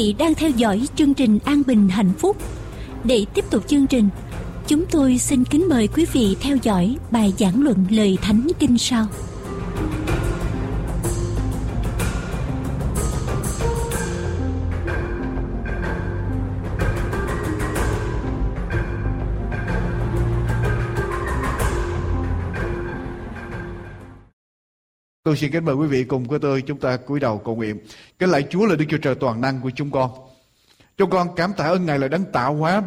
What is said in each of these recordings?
Vị đang theo dõi chương trình An Bình Hạnh Phúc. Để tiếp tục chương trình, chúng tôi xin kính mời quý vị theo dõi bài giảng luận lời Thánh Kinh sau. Tôi xin kính mời quý vị cùng với tôi chúng ta cúi đầu cầu nguyện. Cái lạy Chúa là Đức Chúa Trời toàn năng của chúng con. Chúng con cảm tạ ơn Ngài là đấng tạo hóa.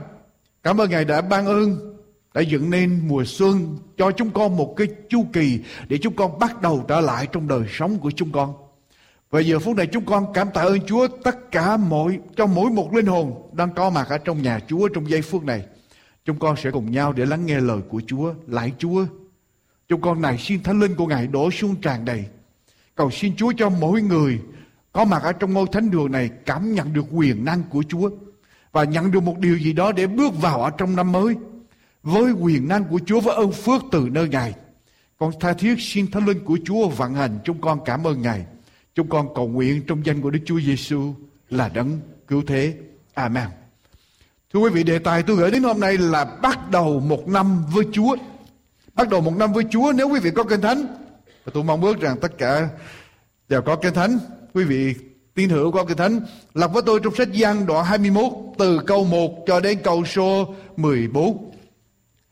Cảm ơn Ngài đã ban ơn, đã dựng nên mùa xuân cho chúng con một cái chu kỳ để chúng con bắt đầu trở lại trong đời sống của chúng con. Và giờ phút này chúng con cảm tạ ơn Chúa tất cả mọi cho mỗi một linh hồn đang có mặt ở trong nhà Chúa trong giây phút này. Chúng con sẽ cùng nhau để lắng nghe lời của Chúa. Lại Chúa, Chúng con này xin thánh linh của Ngài đổ xuống tràn đầy. Cầu xin Chúa cho mỗi người có mặt ở trong ngôi thánh đường này cảm nhận được quyền năng của Chúa và nhận được một điều gì đó để bước vào ở trong năm mới với quyền năng của Chúa và ơn phước từ nơi Ngài. Con tha thiết xin thánh linh của Chúa vận hành chúng con cảm ơn Ngài. Chúng con cầu nguyện trong danh của Đức Chúa Giêsu là đấng cứu thế. Amen. Thưa quý vị, đề tài tôi gửi đến hôm nay là bắt đầu một năm với Chúa. Bắt đầu một năm với Chúa nếu quý vị có kinh thánh. Và tôi mong ước rằng tất cả đều có kinh thánh. Quý vị tin hữu có kinh thánh. lặp với tôi trong sách Giăng đoạn 21 từ câu 1 cho đến câu số 14.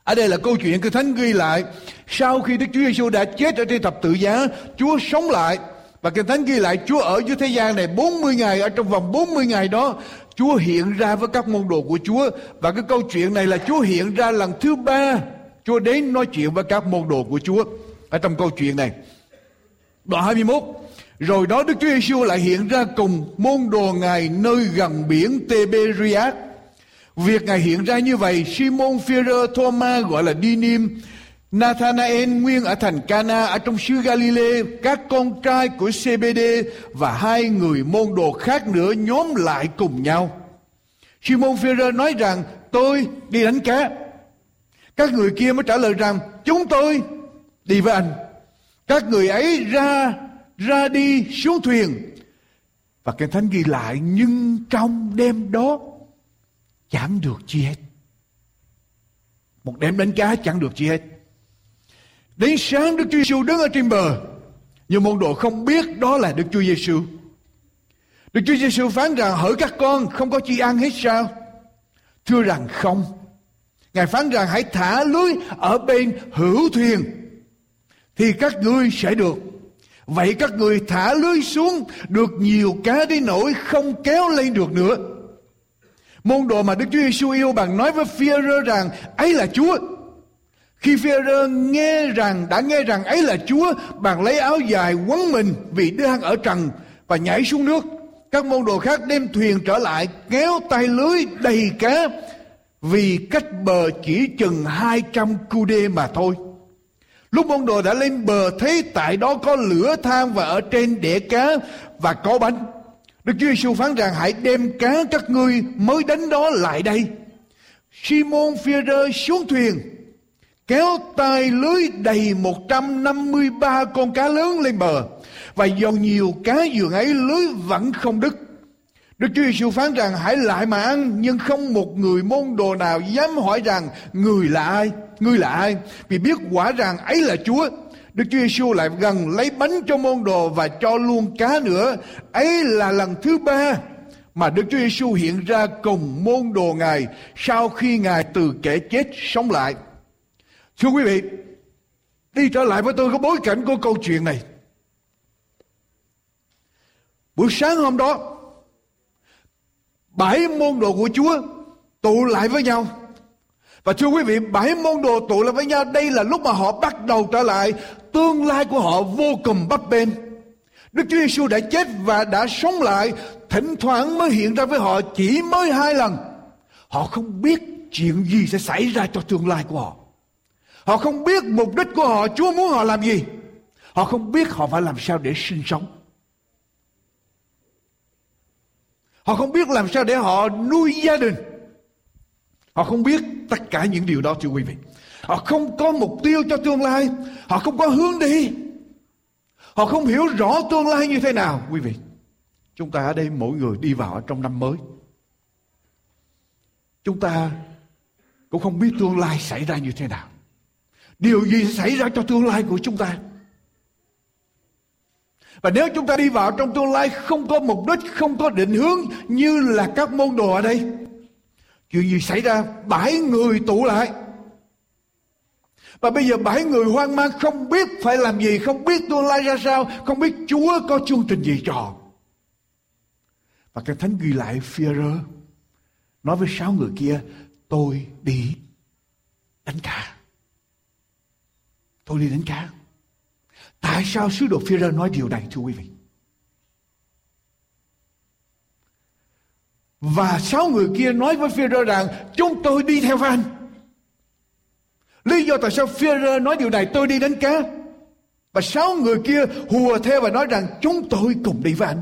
Ở đây là câu chuyện kinh thánh ghi lại sau khi Đức Chúa Giêsu đã chết ở trên thập tự giá, Chúa sống lại và Kinh Thánh ghi lại Chúa ở dưới thế gian này 40 ngày Ở trong vòng 40 ngày đó Chúa hiện ra với các môn đồ của Chúa Và cái câu chuyện này là Chúa hiện ra lần thứ ba Chúa đến nói chuyện với các môn đồ của Chúa ở trong câu chuyện này. Đoạn 21 Rồi đó Đức Chúa Giêsu lại hiện ra cùng môn đồ Ngài nơi gần biển Tiberias. Việc Ngài hiện ra như vậy, Simon Phêrô, Thomas gọi là Dinim, Nathanael nguyên ở thành Cana ở trong xứ Galilee, các con trai của CBD và hai người môn đồ khác nữa nhóm lại cùng nhau. Simon Phêrô nói rằng tôi đi đánh cá. Các người kia mới trả lời rằng, chúng tôi đi với anh. Các người ấy ra ra đi xuống thuyền. Và kinh thánh ghi lại, nhưng trong đêm đó chẳng được chi hết. Một đêm đánh cá chẳng được chi hết. Đến sáng Đức Chúa Giêsu đứng ở trên bờ. Nhưng môn đồ không biết đó là Đức Chúa Giêsu. Đức Chúa Giêsu phán rằng, hỡi các con, không có chi ăn hết sao? Thưa rằng không. Ngài phán rằng hãy thả lưới ở bên hữu thuyền thì các ngươi sẽ được. Vậy các ngươi thả lưới xuống được nhiều cá đến nỗi không kéo lên được nữa. Môn đồ mà Đức Chúa Giêsu yêu bằng nói với Phi-rơ rằng ấy là Chúa. Khi Phi-rơ nghe rằng đã nghe rằng ấy là Chúa, bạn lấy áo dài quấn mình vì đang ở trần và nhảy xuống nước. Các môn đồ khác đem thuyền trở lại kéo tay lưới đầy cá vì cách bờ chỉ chừng 200 cu đê mà thôi. Lúc môn đồ đã lên bờ, thấy tại đó có lửa than và ở trên đĩa cá và có bánh. Đức Chúa Giêsu phán rằng, hãy đem cá các ngươi mới đánh đó lại đây. Simon Phi-rơ xuống thuyền, kéo tay lưới đầy 153 con cá lớn lên bờ, và do nhiều cá giường ấy lưới vẫn không đứt Đức Chúa Giêsu phán rằng hãy lại mà ăn nhưng không một người môn đồ nào dám hỏi rằng người là ai, người là ai vì biết quả rằng ấy là Chúa. Đức Chúa Giêsu lại gần lấy bánh cho môn đồ và cho luôn cá nữa. Ấy là lần thứ ba mà Đức Chúa Giêsu hiện ra cùng môn đồ Ngài sau khi Ngài từ kẻ chết sống lại. Thưa quý vị, đi trở lại với tôi có bối cảnh của câu chuyện này. Buổi sáng hôm đó, bảy môn đồ của Chúa tụ lại với nhau. Và thưa quý vị, bảy môn đồ tụ lại với nhau, đây là lúc mà họ bắt đầu trở lại, tương lai của họ vô cùng bấp bênh. Đức Chúa Giêsu đã chết và đã sống lại, thỉnh thoảng mới hiện ra với họ chỉ mới hai lần. Họ không biết chuyện gì sẽ xảy ra cho tương lai của họ. Họ không biết mục đích của họ, Chúa muốn họ làm gì. Họ không biết họ phải làm sao để sinh sống. Họ không biết làm sao để họ nuôi gia đình. Họ không biết tất cả những điều đó, thưa quý vị. Họ không có mục tiêu cho tương lai. Họ không có hướng đi. Họ không hiểu rõ tương lai như thế nào, quý vị. chúng ta ở đây mỗi người đi vào ở trong năm mới. Chúng ta cũng không biết tương lai xảy ra như thế nào. Điều gì sẽ xảy ra cho tương lai của chúng ta? Và nếu chúng ta đi vào trong tương lai không có mục đích, không có định hướng như là các môn đồ ở đây. Chuyện gì xảy ra? Bảy người tụ lại. Và bây giờ bảy người hoang mang không biết phải làm gì, không biết tương lai ra sao, không biết Chúa có chương trình gì cho họ. Và cái thánh ghi lại Führer nói với sáu người kia, tôi đi đánh cá. Tôi đi đánh cá. Tại sao sứ đồ Führer nói điều này, thưa quý vị? Và sáu người kia nói với Führer rằng, chúng tôi đi theo anh. Lý do tại sao Führer nói điều này, tôi đi đánh cá. Và sáu người kia hùa theo và nói rằng, chúng tôi cùng đi với anh.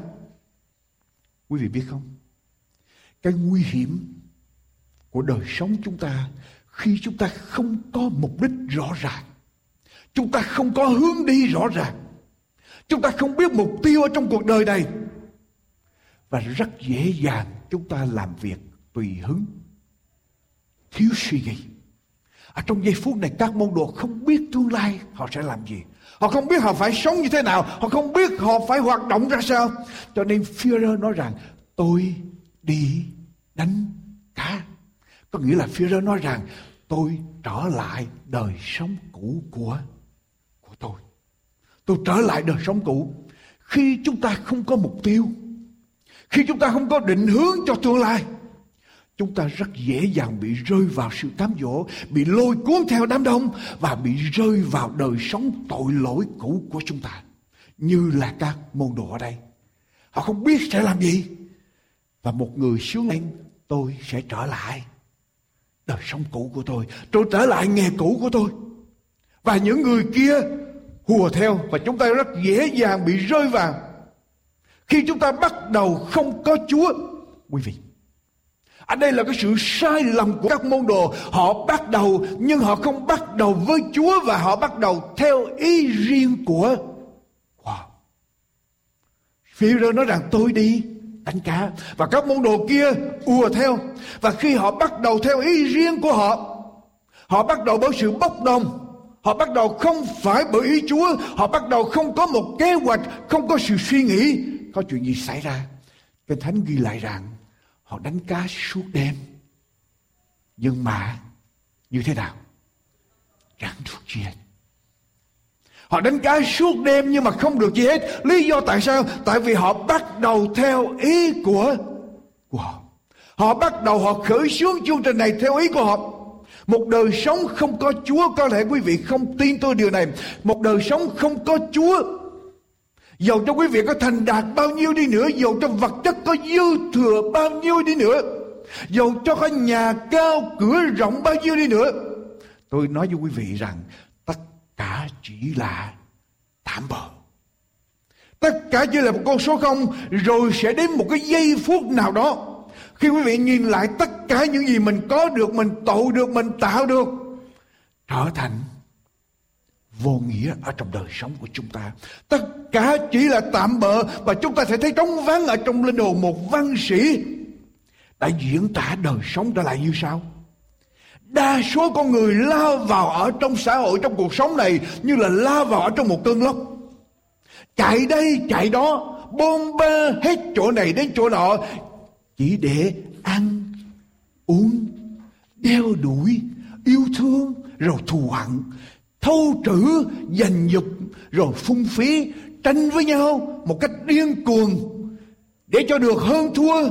Quý vị biết không? Cái nguy hiểm của đời sống chúng ta khi chúng ta không có mục đích rõ ràng. Chúng ta không có hướng đi rõ ràng. Chúng ta không biết mục tiêu ở trong cuộc đời này. Và rất dễ dàng chúng ta làm việc tùy hứng. Thiếu suy nghĩ. Ở trong giây phút này, các môn đồ không biết tương lai họ sẽ làm gì. Họ không biết họ phải sống như thế nào. Họ không biết họ phải hoạt động ra sao. Cho nên Führer nói rằng, tôi đi đánh cá. Có nghĩa là Führer nói rằng, tôi trở lại đời sống cũ của. Tôi trở lại đời sống cũ. Khi chúng ta không có mục tiêu, khi chúng ta không có định hướng cho tương lai, chúng ta rất dễ dàng bị rơi vào sự cám dỗ, bị lôi cuốn theo đám đông và bị rơi vào đời sống tội lỗi cũ của chúng ta. Như là các môn đồ ở đây. Họ không biết sẽ làm gì. Và một người xuống lên, tôi sẽ trở lại đời sống cũ của tôi. Tôi trở lại nghề cũ của tôi. Và những người kia hùa theo và chúng ta rất dễ dàng bị rơi vào. Khi chúng ta bắt đầu không có Chúa, quý vị. Ở đây là cái sự sai lầm của các môn đồ. Họ bắt đầu nhưng họ không bắt đầu với Chúa và họ bắt đầu theo ý riêng của wow. Phi nói rằng tôi đi đánh cá và các môn đồ kia ùa theo và khi họ bắt đầu theo ý riêng của họ họ bắt đầu bởi sự bốc đồng họ bắt đầu không phải bởi ý chúa họ bắt đầu không có một kế hoạch không có sự suy nghĩ có chuyện gì xảy ra kinh thánh ghi lại rằng họ đánh cá suốt đêm nhưng mà như thế nào chẳng được gì hết Họ đánh cá suốt đêm nhưng mà không được gì hết. Lý do tại sao? Tại vì họ bắt đầu theo ý của, của họ. Họ bắt đầu họ khởi xướng chương trình này theo ý của họ. Một đời sống không có Chúa, có thể quý vị không tin tôi điều này. Một đời sống không có Chúa Dầu cho quý vị có thành đạt bao nhiêu đi nữa Dầu cho vật chất có dư thừa bao nhiêu đi nữa Dầu cho có nhà cao cửa rộng bao nhiêu đi nữa Tôi nói với quý vị rằng, tất cả chỉ là tạm bợ Tất cả chỉ là một con số không, rồi sẽ đến một cái giây phút nào đó. Khi quý vị nhìn lại tất cả những gì mình có được, mình tụ được, mình tạo được trở thành vô nghĩa ở trong đời sống của chúng ta. Tất cả chỉ là tạm bợ và chúng ta sẽ thấy trống vắng ở trong linh hồn một văn sĩ đã diễn tả đời sống trở lại như sau. Đa số con người lao vào ở trong xã hội, trong cuộc sống này như là lao vào ở trong một cơn lốc. Chạy đây, chạy đó, bom ba hết chỗ này đến chỗ nọ chỉ để ăn, uống, đeo đuổi, yêu thương, rồi thù hận, thâu trữ, giành dục, rồi phung phí, tranh với nhau một cách điên cuồng để cho được hơn thua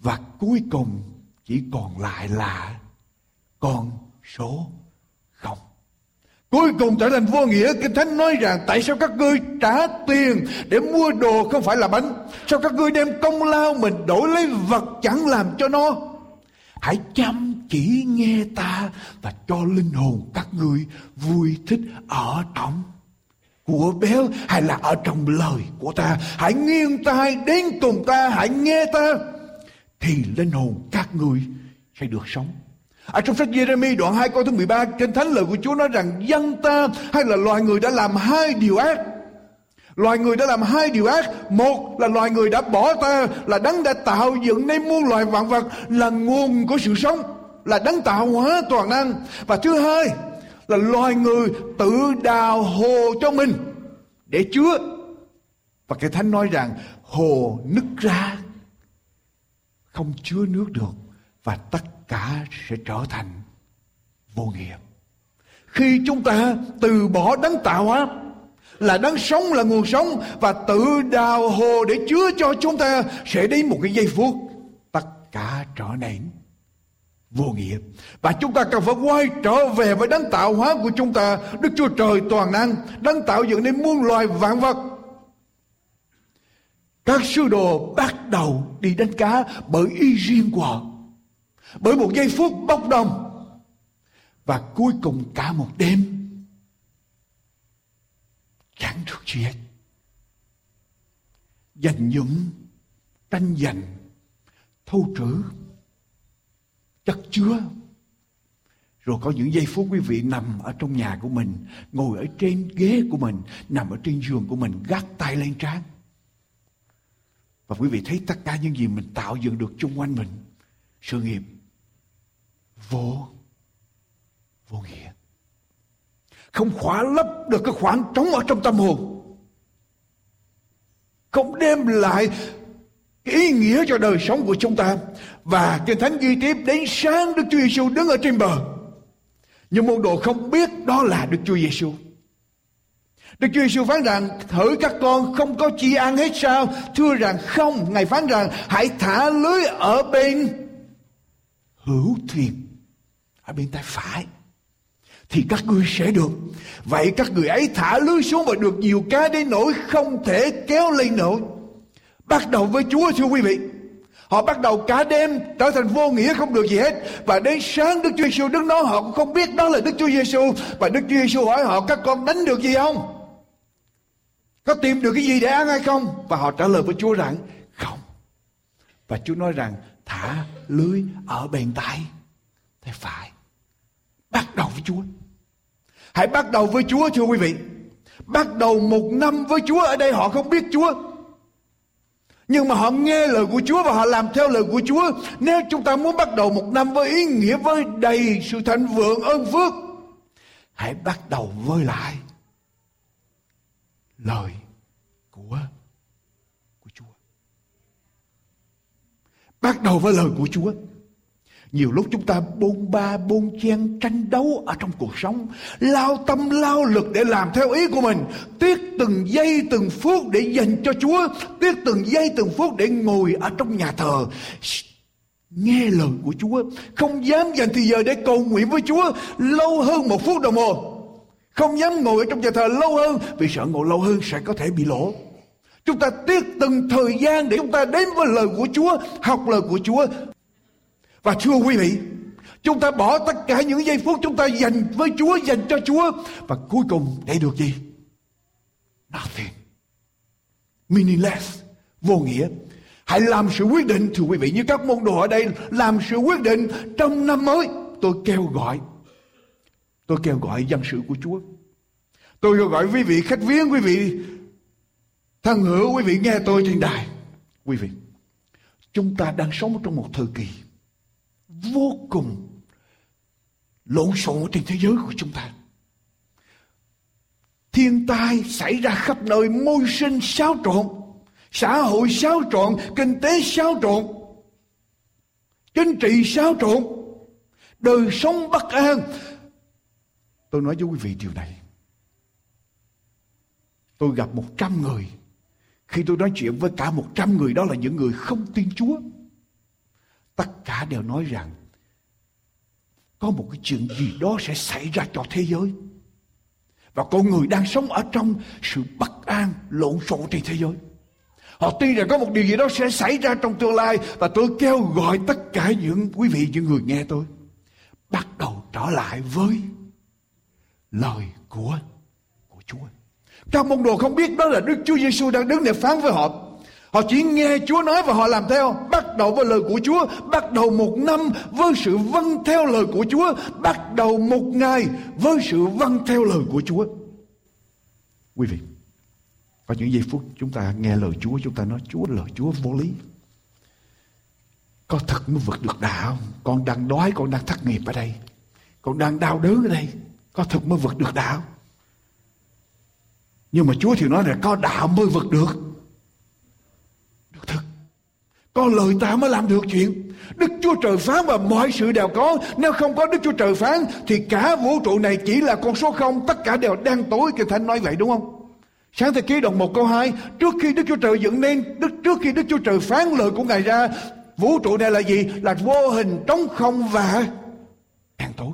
và cuối cùng chỉ còn lại là con số. Cuối cùng trở thành vô nghĩa. Kinh Thánh nói rằng, Tại sao các ngươi trả tiền Để mua đồ không phải là bánh? Sao các ngươi đem công lao mình đổi lấy vật chẳng làm cho nó? Hãy chăm chỉ nghe ta Và cho linh hồn các ngươi vui thích ở trong của béo hay là ở trong lời của ta. Hãy nghiêng tai đến cùng ta, hãy nghe ta thì linh hồn các ngươi sẽ được sống ở trong sách Jeremy đoạn 2 câu thứ 13 trên thánh lời của Chúa nói rằng dân ta hay là loài người đã làm hai điều ác. Loài người đã làm hai điều ác. Một là loài người đã bỏ ta, là đấng đã tạo dựng nên muôn loài vạn vật, là nguồn của sự sống, là đấng tạo hóa toàn năng. Và thứ hai là loài người tự đào hồ cho mình để chứa. Và cái thánh nói rằng hồ nứt ra không chứa nước được và tất cả sẽ trở thành vô nghĩa. Khi chúng ta từ bỏ đấng tạo hóa, là đấng sống là nguồn sống và tự đào hồ để chứa cho chúng ta, sẽ đến một cái giây phút tất cả trở nên vô nghĩa và chúng ta cần phải quay trở về với đấng tạo hóa của chúng ta. Đức chúa trời toàn năng, đấng tạo dựng nên muôn loài vạn vật. Các sư đồ bắt đầu đi đánh cá bởi ý riêng của họ bởi một giây phút bốc đồng. Và cuối cùng cả một đêm, chẳng được gì hết. Dành những tranh giành thu trữ, chất chứa. Rồi có những giây phút quý vị nằm ở trong nhà của mình, ngồi ở trên ghế của mình, nằm ở trên giường của mình, gác tay lên trán. Và quý vị thấy tất cả những gì mình tạo dựng được chung quanh mình. Sự nghiệp vô vô nghĩa. Không khóa lấp được cái khoảng trống ở trong tâm hồn. Không đem lại ý nghĩa cho đời sống của chúng ta. Và kinh thánh ghi tiếp đến sáng Đức Chúa Giêsu đứng ở trên bờ. Nhưng môn đồ không biết đó là Đức Chúa Giêsu Đức Chúa Giêsu phán rằng, thử các con không có chi ăn hết sao? Thưa rằng không. Ngài phán rằng, hãy thả lưới ở bên hữu thuyền ở bên tay phải thì các ngươi sẽ được. Vậy các người ấy thả lưới xuống và được nhiều cá đến nỗi không thể kéo lên nổi. Bắt đầu với Chúa, thưa quý vị. Họ bắt đầu cả đêm trở thành vô nghĩa không được gì hết. Và đến sáng Đức Chúa Giêsu đứng đó họ cũng không biết đó là Đức Chúa Giêsu Và Đức Chúa Giêsu hỏi họ, các con đánh được gì không? Có tìm được cái gì để ăn hay không? Và họ trả lời với Chúa rằng, không. Và Chúa nói rằng, thả lưới ở bên tay tay phải. Bắt đầu với Chúa. Hãy bắt đầu với Chúa, thưa quý vị. Bắt đầu một năm với Chúa ở đây, họ không biết Chúa. Nhưng mà họ nghe lời của Chúa và họ làm theo lời của Chúa. Nếu chúng ta muốn bắt đầu một năm với ý nghĩa, với đầy sự thịnh vượng, ơn phước. Hãy bắt đầu với lại lời của của Chúa. Bắt đầu với lời của Chúa. Nhiều lúc chúng ta bôn ba, bôn chen, tranh đấu ở trong cuộc sống. Lao tâm, lao lực để làm theo ý của mình. Tiếc từng giây, từng phút để dành cho Chúa. Tiếc từng giây, từng phút để ngồi ở trong nhà thờ. Nghe lời của Chúa. Không dám dành thời giờ để cầu nguyện với Chúa. Lâu hơn một phút đồng hồ. Không dám ngồi ở trong nhà thờ lâu hơn, Vì sợ ngồi lâu hơn sẽ có thể bị lỗ. Chúng ta tiếc từng thời gian để chúng ta đến với lời của Chúa, Học lời của Chúa và thưa quý vị, chúng ta bỏ tất cả những giây phút chúng ta dành với Chúa, dành cho Chúa. Và cuối cùng để được gì? Nothing. Meaningless. Vô nghĩa. Hãy làm sự quyết định, thưa quý vị, như các môn đồ ở đây, làm sự quyết định trong năm mới. Tôi kêu gọi, tôi kêu gọi dân sự của Chúa. Tôi kêu gọi quý vị khách viếng, quý vị thân hữu, quý vị nghe tôi trên đài. Quý vị, chúng ta đang sống trong một thời kỳ vô cùng lộn xộn trên thế giới của chúng ta. Thiên tai xảy ra khắp nơi, môi sinh xáo trộn, xã hội xáo trộn, kinh tế xáo trộn, chính trị xáo trộn, đời sống bất an. Tôi nói với quý vị điều này. Tôi gặp một trăm người. Khi tôi nói chuyện với cả một trăm người đó là những người không tin Chúa tất cả đều nói rằng, có một cái chuyện gì đó sẽ xảy ra cho thế giới và con người đang sống ở trong sự bất an, lộn xộn trên thế giới họ tin rằng có một điều gì đó sẽ xảy ra trong tương lai, và tôi kêu gọi tất cả những quý vị, những người nghe tôi, bắt đầu trở lại với lời của của Chúa. Các môn đồ không biết đó là Đức Chúa Giêsu đang đứng để phán với họ. Họ chỉ nghe Chúa nói và họ làm theo. Bắt đầu với lời của Chúa. Bắt đầu một năm với sự vâng theo lời của Chúa. Bắt đầu một ngày với sự vâng theo lời của Chúa. Quý vị, có những giây phút chúng ta nghe lời Chúa, chúng ta nói Chúa lời Chúa vô lý. Có thật mới vượt được đạo Con đang đói, con đang thất nghiệp ở đây. Con đang đau đớn ở đây. Có thật mới vượt được đạo. Nhưng mà Chúa thì nói là có đạo mới vượt được con lời ta mới làm được chuyện. Đức Chúa Trời phán và mọi sự đều có. Nếu không có Đức Chúa Trời phán thì cả vũ trụ này chỉ là con số không. Tất cả đều đang tối. Kinh Thánh nói vậy đúng không? Sáng thế ký đoạn 1 câu 2 Trước khi Đức Chúa Trời dựng nên đức Trước khi Đức Chúa Trời phán lời của Ngài ra Vũ trụ này là gì? Là vô hình, trống không và đen tối.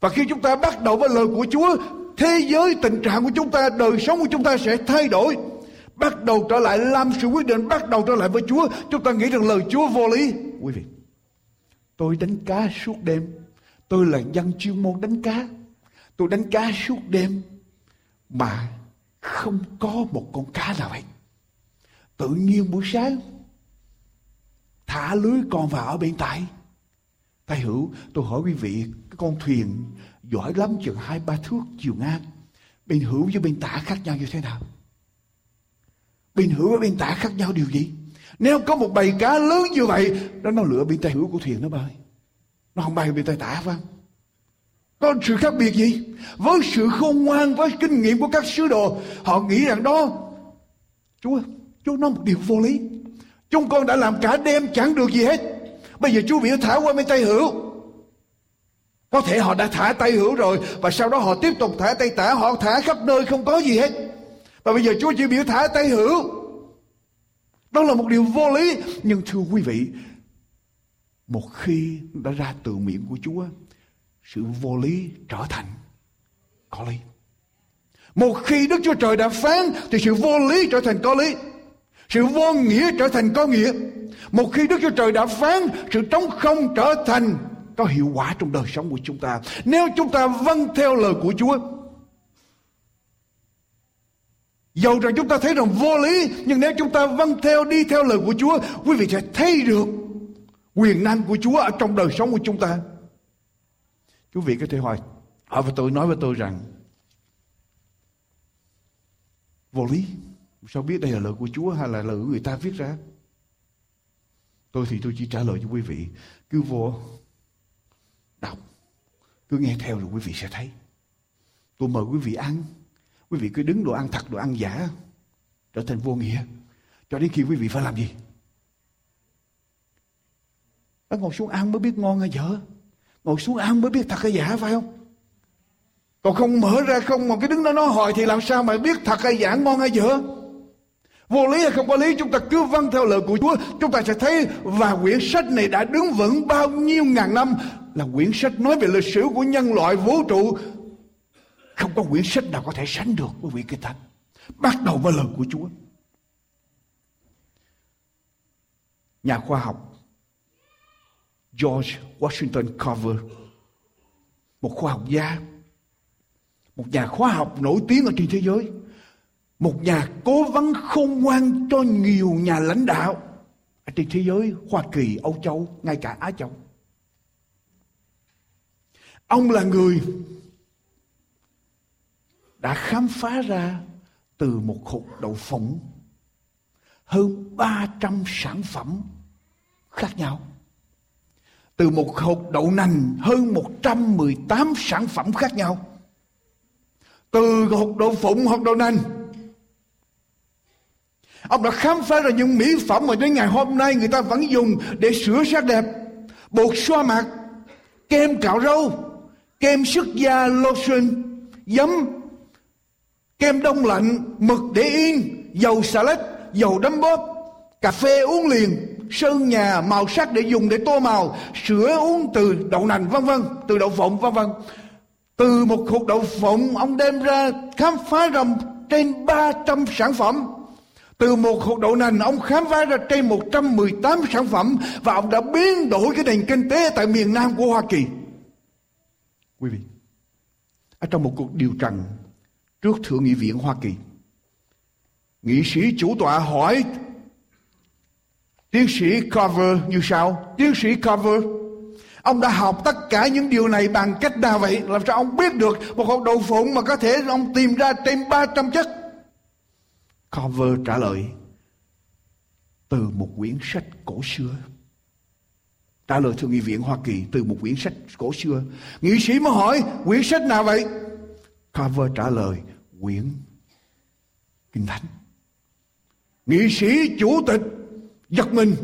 Và khi chúng ta bắt đầu với lời của Chúa, thế giới, tình trạng của chúng ta, đời sống của chúng ta sẽ thay đổi. Bắt đầu trở lại làm sự quyết định, bắt đầu trở lại với Chúa. Chúng ta nghĩ rằng lời Chúa vô lý. Quý vị, tôi đánh cá suốt đêm. Tôi là dân chuyên môn đánh cá. Tôi đánh cá suốt đêm. Mà không có một con cá nào hết. Tự nhiên buổi sáng thả lưới con vào ở bên tay tay hữu tôi hỏi quý vị cái con thuyền giỏi lắm chừng hai ba thước chiều ngang bên hữu với bên tả khác nhau như thế nào bên hữu với bên tả khác nhau điều gì nếu có một bầy cá lớn như vậy đó nó lựa bên tay hữu của thuyền nó bơi nó không bay bên tay tả phải không có sự khác biệt gì với sự khôn ngoan với kinh nghiệm của các sứ đồ họ nghĩ rằng đó chúa chúa nói một điều vô lý Chúng con đã làm cả đêm chẳng được gì hết. Bây giờ Chúa biểu thả qua bên tay hữu. Có thể họ đã thả tay hữu rồi và sau đó họ tiếp tục thả tay tả, họ thả khắp nơi không có gì hết. Và bây giờ Chúa chỉ biểu thả tay hữu. Đó là một điều vô lý. Nhưng thưa quý vị, một khi đã ra từ miệng của Chúa, sự vô lý trở thành có lý. Một khi Đức Chúa Trời đã phán thì sự vô lý trở thành có lý. Sự vô nghĩa trở thành có nghĩa. Một khi Đức Chúa Trời đã phán, sự trống không trở thành có hiệu quả trong đời sống của chúng ta. Nếu chúng ta vâng theo lời của Chúa, Dầu rằng chúng ta thấy rằng vô lý, Nhưng nếu chúng ta vâng theo, đi theo lời của Chúa, Quý vị sẽ thấy được Quyền năng của Chúa ở trong đời sống của chúng ta Quý vị có thể hỏi Hỏi với tôi, nói với tôi rằng, Vô lý Sao biết đây là lời của Chúa hay là lời của người ta viết ra? Tôi thì tôi chỉ trả lời cho quý vị. Cứ vô đọc. Cứ nghe theo rồi quý vị sẽ thấy. Tôi mời quý vị ăn. Quý vị cứ đứng đồ ăn thật, đồ ăn giả. Trở thành vô nghĩa. Cho đến khi quý vị phải làm gì? Phải ngồi xuống ăn mới biết ngon hay dở. Ngồi xuống ăn mới biết thật hay giả phải không? Còn không mở ra không mà cái đứng đó nói hỏi thì làm sao mà biết thật hay giả ngon hay dở? Vô lý hay không có lý chúng ta cứ vâng theo lời của Chúa Chúng ta sẽ thấy và quyển sách này đã đứng vững bao nhiêu ngàn năm Là quyển sách nói về lịch sử của nhân loại vũ trụ không có quyển sách nào có thể sánh được với vị kinh thánh Bắt đầu với lời của Chúa Nhà khoa học George Washington Carver Một khoa học gia Một nhà khoa học nổi tiếng ở trên thế giới một nhà cố vấn khôn ngoan cho nhiều nhà lãnh đạo ở trên thế giới Hoa Kỳ, Âu Châu, ngay cả Á Châu. Ông là người đã khám phá ra từ một hộp đậu phộng hơn 300 sản phẩm khác nhau. Từ một hộp đậu nành hơn 118 sản phẩm khác nhau. Từ hộp đậu phụng, hoặc đậu nành Ông đã khám phá ra những mỹ phẩm mà đến ngày hôm nay người ta vẫn dùng để sửa sắc đẹp. Bột xoa mặt, kem cạo râu, kem sức da lotion, giấm, kem đông lạnh, mực để yên, dầu xà lách, dầu đấm bóp, cà phê uống liền, sơn nhà, màu sắc để dùng để tô màu, sữa uống từ đậu nành vân vân, từ đậu phộng vân vân. Từ một hộp đậu phộng ông đem ra khám phá ra trên 300 sản phẩm từ một hộp đậu nành ông khám phá ra trên 118 sản phẩm và ông đã biến đổi cái nền kinh tế tại miền Nam của Hoa Kỳ. Quý vị, ở trong một cuộc điều trần trước Thượng nghị viện Hoa Kỳ, nghị sĩ chủ tọa hỏi tiến sĩ Carver như sau. Tiến sĩ Carver, ông đã học tất cả những điều này bằng cách nào vậy? Làm sao ông biết được một hộp đậu phụng mà có thể ông tìm ra trên 300 chất? cover trả lời từ một quyển sách cổ xưa. Trả lời thượng nghị viện Hoa Kỳ từ một quyển sách cổ xưa. Nghị sĩ mới hỏi quyển sách nào vậy? Cover trả lời, quyển Kinh Thánh. Nghị sĩ chủ tịch giật mình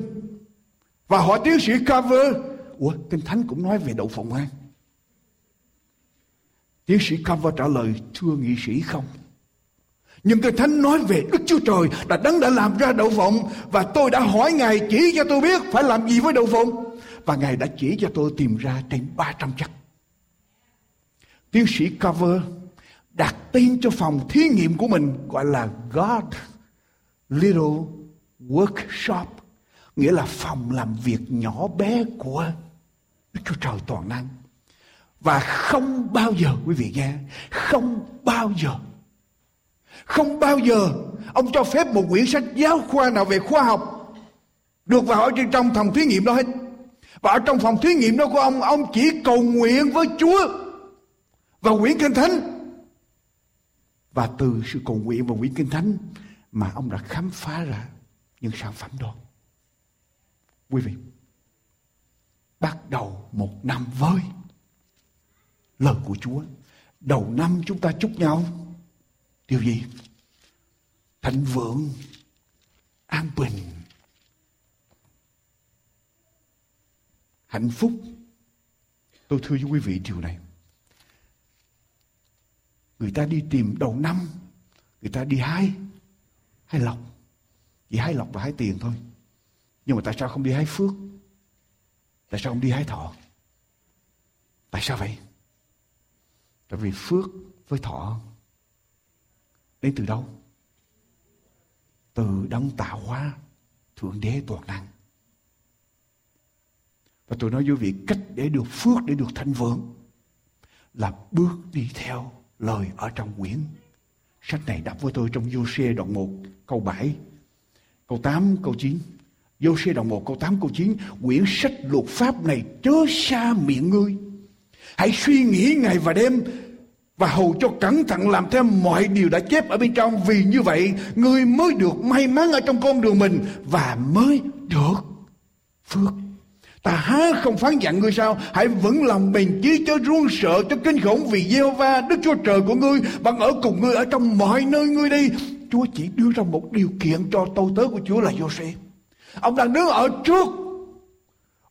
và hỏi tiến sĩ Cover, Ủa, Kinh Thánh cũng nói về đậu phộng an. Tiến sĩ Cover trả lời, thưa nghị sĩ không nhưng Kinh Thánh nói về Đức Chúa Trời đã đấng đã làm ra đậu phộng và tôi đã hỏi Ngài chỉ cho tôi biết phải làm gì với đậu phộng và Ngài đã chỉ cho tôi tìm ra trên 300 chất. Tiến sĩ Cover đặt tên cho phòng thí nghiệm của mình gọi là God Little Workshop nghĩa là phòng làm việc nhỏ bé của Đức Chúa Trời toàn năng. Và không bao giờ quý vị nghe, không bao giờ không bao giờ ông cho phép một quyển sách giáo khoa nào về khoa học được vào ở trong phòng thí nghiệm đó hết. Và ở trong phòng thí nghiệm đó của ông, ông chỉ cầu nguyện với Chúa và quyển Kinh Thánh. Và từ sự cầu nguyện và quyển Kinh Thánh mà ông đã khám phá ra những sản phẩm đó. Quý vị, bắt đầu một năm với lời của Chúa. Đầu năm chúng ta chúc nhau điều gì thịnh vượng an bình hạnh phúc tôi thưa với quý vị điều này người ta đi tìm đầu năm người ta đi hái hái lọc, chỉ hái lọc và hái tiền thôi. Nhưng mà tại sao không đi hái phước? Tại sao không đi hái thọ? Tại sao vậy? Tại vì phước với thọ Đến từ đâu? Từ đấng tạo hóa Thượng đế toàn năng. Và tôi nói với vị cách để được phước, để được thanh vượng là bước đi theo lời ở trong quyển. Sách này đọc với tôi trong Giô-xê đoạn 1 câu 7, câu 8, câu 9. Giô-xê đoạn 1 câu 8 câu 9, quyển sách luật pháp này chớ xa miệng ngươi. Hãy suy nghĩ ngày và đêm và hầu cho cẩn thận làm theo mọi điều đã chép ở bên trong vì như vậy ngươi mới được may mắn ở trong con đường mình và mới được phước ta há không phán dặn ngươi sao? Hãy vững lòng mình chí cho run sợ cho kinh khủng vì Jehovah, va đức chúa trời của ngươi. Bằng ở cùng ngươi ở trong mọi nơi ngươi đi. Chúa chỉ đưa ra một điều kiện cho tôi tớ của chúa là Joseph ông đang đứng ở trước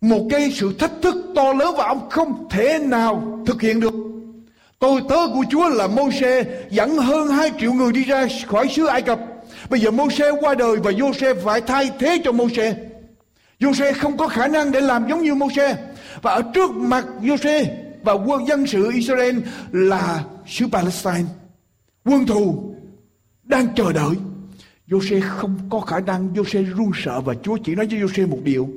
một cái sự thách thức to lớn và ông không thể nào thực hiện được. Tôi tớ của Chúa là Môi-se dẫn hơn hai triệu người đi ra khỏi xứ Ai Cập. Bây giờ Môi-se qua đời và Giô-se phải thay thế cho Môi-se. Giô-se không có khả năng để làm giống như Môi-se. Và ở trước mặt Giô-se và quân dân sự Israel là xứ Palestine. Quân thù đang chờ đợi. Giô-se không có khả năng, Giô-se run sợ và Chúa chỉ nói với Giô-se một điều.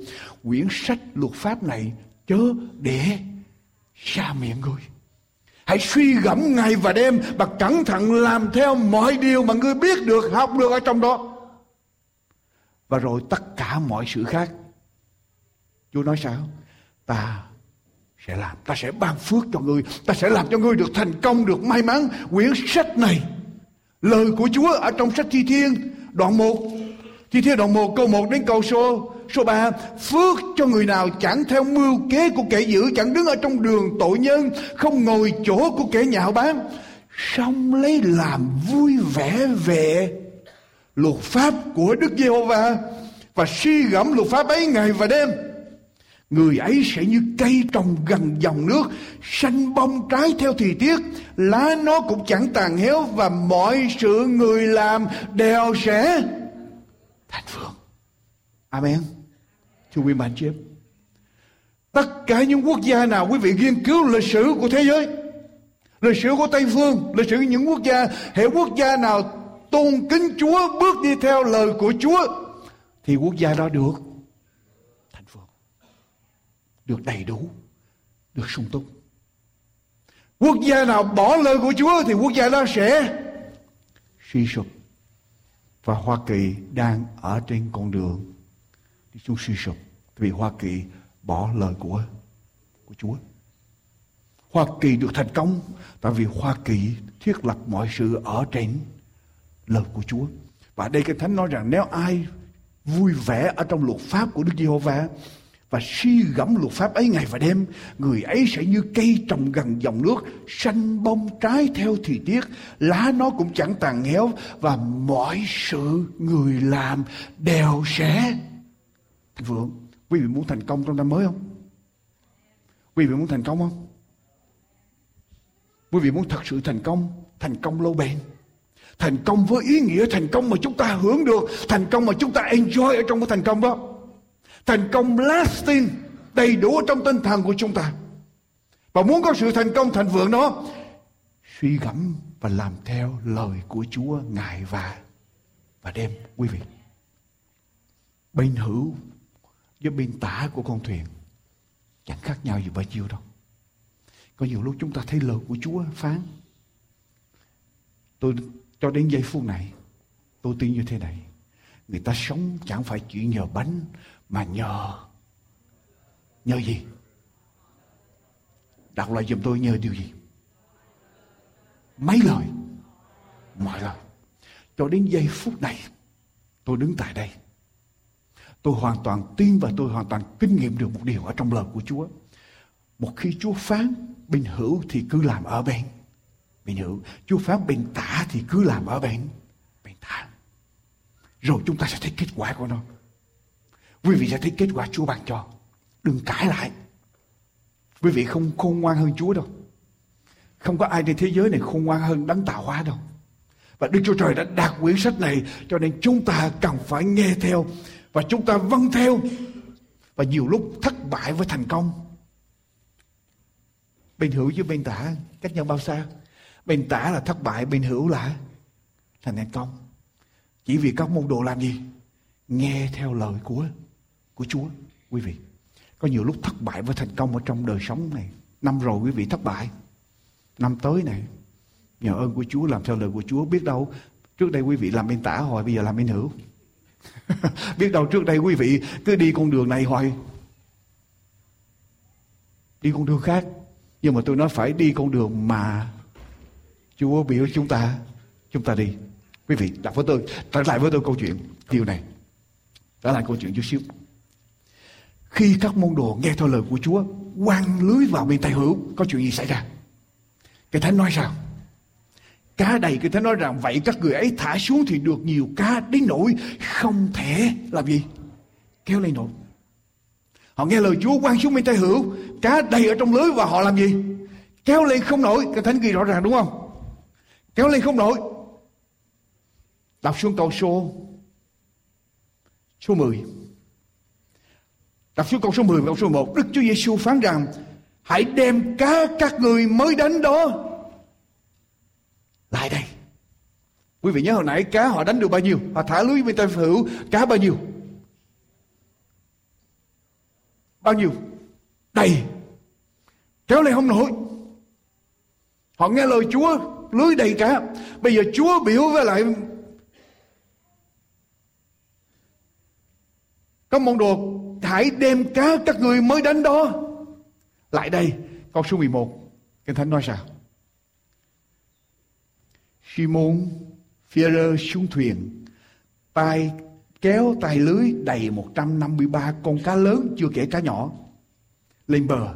Quyển sách luật pháp này chớ để xa miệng người. Hãy suy gẫm ngày và đêm và cẩn thận làm theo mọi điều mà ngươi biết được, học được ở trong đó. Và rồi tất cả mọi sự khác. Chúa nói sao? Ta sẽ làm, ta sẽ ban phước cho ngươi, ta sẽ làm cho ngươi được thành công, được may mắn. Quyển sách này, lời của Chúa ở trong sách Thi Thiên, đoạn 1, Thi Thiên đoạn 1 câu 1 đến câu số Số 3, phước cho người nào chẳng theo mưu kế của kẻ dữ, chẳng đứng ở trong đường tội nhân, không ngồi chỗ của kẻ nhạo báng, xong lấy làm vui vẻ về luật pháp của Đức Giê-hô-va và suy gẫm luật pháp ấy ngày và đêm. Người ấy sẽ như cây trồng gần dòng nước, xanh bông trái theo thời tiết, lá nó cũng chẳng tàn héo và mọi sự người làm đều sẽ thành phượng. Amen. Thưa quý bạn chị em. Tất cả những quốc gia nào quý vị nghiên cứu lịch sử của thế giới, lịch sử của Tây Phương, lịch sử những quốc gia, hệ quốc gia nào tôn kính Chúa, bước đi theo lời của Chúa, thì quốc gia đó được được đầy đủ, được sung túc. Quốc gia nào bỏ lời của Chúa thì quốc gia đó sẽ suy sụp. Và Hoa Kỳ đang ở trên con đường đi xuống suy sụp vì Hoa Kỳ bỏ lời của của Chúa. Hoa Kỳ được thành công tại vì Hoa Kỳ thiết lập mọi sự ở trên lời của Chúa. Và đây cái thánh nói rằng nếu ai vui vẻ ở trong luật pháp của Đức Giê-hô-va và suy gẫm luật pháp ấy ngày và đêm, người ấy sẽ như cây trồng gần dòng nước, xanh bông trái theo thời tiết, lá nó cũng chẳng tàn héo và mọi sự người làm đều sẽ thành vượng. Quý vị muốn thành công trong năm mới không? Quý vị muốn thành công không? Quý vị muốn thật sự thành công, thành công lâu bền. Thành công với ý nghĩa thành công mà chúng ta hưởng được, thành công mà chúng ta enjoy ở trong cái thành công đó. Thành công lasting, đầy đủ trong tinh thần của chúng ta. Và muốn có sự thành công thành vượng đó, suy gẫm và làm theo lời của Chúa ngày và và đêm quý vị. Bên hữu với bên tả của con thuyền chẳng khác nhau gì bao nhiêu đâu. Có nhiều lúc chúng ta thấy lời của Chúa phán. Tôi cho đến giây phút này, tôi tin như thế này. Người ta sống chẳng phải chỉ nhờ bánh mà nhờ nhờ gì? Đọc lại giùm tôi nhờ điều gì? Mấy lời? Mọi lời. Cho đến giây phút này, tôi đứng tại đây. Tôi hoàn toàn tin và tôi hoàn toàn kinh nghiệm được một điều ở trong lời của Chúa. Một khi Chúa phán bên hữu thì cứ làm ở bên bên hữu Chúa phán bên tả thì cứ làm ở bên bên tả rồi chúng ta sẽ thấy kết quả của nó quý vị sẽ thấy kết quả Chúa ban cho. Đừng cãi lại. Quý vị không khôn ngoan hơn Chúa đâu. Không có ai trên thế giới này khôn ngoan hơn đấng tạo hóa đâu. Và Đức Chúa Trời đã đặt quyển sách này, cho nên chúng ta cần phải nghe theo và chúng ta vâng theo. Và nhiều lúc thất bại với thành công. Bên hữu với bên tả, cách nhau bao xa? Bên tả là thất bại, bên hữu là thành thành công. Chỉ vì các môn đồ làm gì? Nghe theo lời của của Chúa, quý vị. Có nhiều lúc thất bại với thành công ở trong đời sống này. Năm rồi quý vị thất bại. Năm tới này, nhờ ơn của Chúa, làm theo lời của Chúa. Biết đâu, trước đây quý vị làm bên tả hồi bây giờ làm bên hữu. Biết đâu trước đây quý vị cứ đi con đường này hồi đi con đường khác. Nhưng mà tôi nói phải đi con đường mà Chúa biểu chúng ta chúng ta đi. Quý vị đọc với tôi trở lại với tôi câu chuyện, điều này. Trở lại câu chuyện chút xíu. Khi các môn đồ nghe theo lời của Chúa quăng lưới vào bên tay hữu, có chuyện gì xảy ra? Cái thánh nói sao? Cá đầy, cái thánh nói rằng vậy các người ấy thả xuống thì được nhiều cá đến nỗi không thể làm gì? Kéo lên nổi. Họ nghe lời Chúa quăng xuống bên tay hữu, cá đầy ở trong lưới và họ làm gì kéo lên không nổi cái thánh ghi rõ ràng đúng không kéo lên không nổi đọc xuống câu số số 10 đọc xuống câu số 10 và câu số 11. Đức Chúa Giêsu phán rằng, hãy đem cá các người mới đánh đó. Lại đây. Quý vị nhớ hồi nãy cá họ đánh được bao nhiêu? Họ thả lưới bên tay hữu cá bao nhiêu? Bao nhiêu? Đầy kéo lên không nổi. Họ nghe lời chúa, lưới đầy cá. Bây giờ chúa biểu với lại các môn đồ hãy đem cá các người mới đánh đó. Lại đây, câu số 11 Kinh Thánh nói sao? Simon Phêrô xuống thuyền, tay kéo tay lưới đầy 153 con cá lớn, chưa kể cá nhỏ, lên bờ.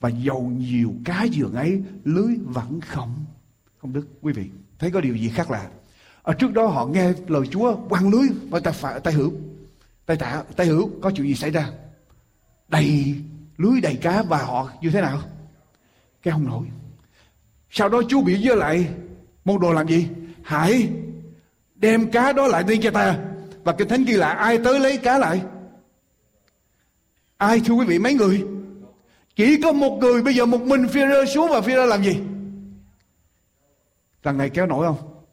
Và dầu nhiều cá giường ấy lưới vẫn không không đứt. Quý vị, thấy có điều gì khác lạ? Ở trước đó họ nghe lời Chúa quăng lưới và tay phải tay hữu tay tạ, tay hữu, có chuyện gì xảy ra? Đầy, lưới đầy cá và họ như thế nào? Cái không nổi. Sau đó Chúa bị với lại, môn đồ làm gì? Hãy đem cá đó lại đi cho ta. Và kinh thánh ghi lại ai tới lấy cá lại? Ai thưa quý vị, mấy người? Chỉ có một người, bây giờ một mình phi rơ xuống và phi rơ làm gì? Lần này kéo nổi không?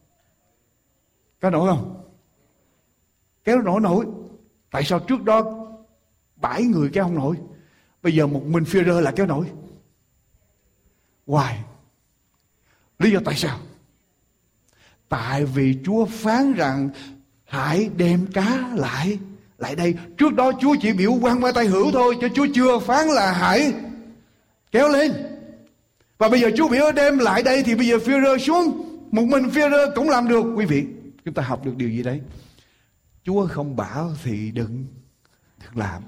Kéo nổi không? Kéo nổi nổi tại sao trước đó bảy người kéo không nổi, bây giờ một mình phi rơ là kéo nổi? Hoài lý do tại sao? Tại vì chúa phán rằng hãy đem cá lại lại đây. Trước đó chúa chỉ biểu quan qua tay hữu thôi cho chúa chưa phán là hãy kéo lên. Và bây giờ chúa biểu đem lại đây thì bây giờ phi rơ xuống. Một mình phi rơ cũng làm được. Quý vị, chúng ta học được điều gì đấy? Chúa không bảo thì đừng, đừng làm.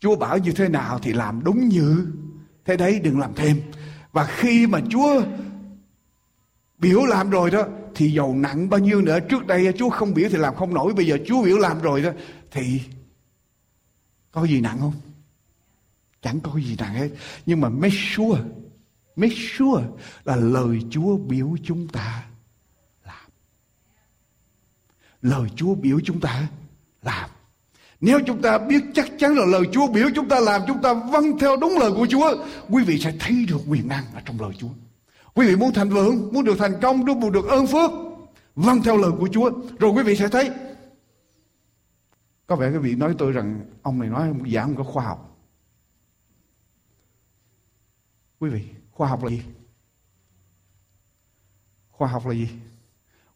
Chúa bảo như thế nào thì làm đúng như thế đấy đừng làm thêm. Và khi mà Chúa biểu làm rồi đó thì dầu nặng bao nhiêu nữa trước đây Chúa không biểu thì làm không nổi bây giờ Chúa biểu làm rồi đó thì có gì nặng không? Chẳng có gì nặng hết. Nhưng mà make sure, make sure là lời Chúa biểu chúng ta. Lời Chúa biểu chúng ta làm. Nếu chúng ta biết chắc chắn là lời Chúa biểu chúng ta làm, chúng ta vâng theo đúng lời của Chúa, quý vị sẽ thấy được quyền năng ở trong lời Chúa. Quý vị muốn thành vượng, muốn được thành công, muốn được ơn phước, vâng theo lời của Chúa, rồi quý vị sẽ thấy. Có vẻ quý vị nói tôi rằng ông này nói giảng không có khoa học. Quý vị, khoa học là gì? Khoa học là gì?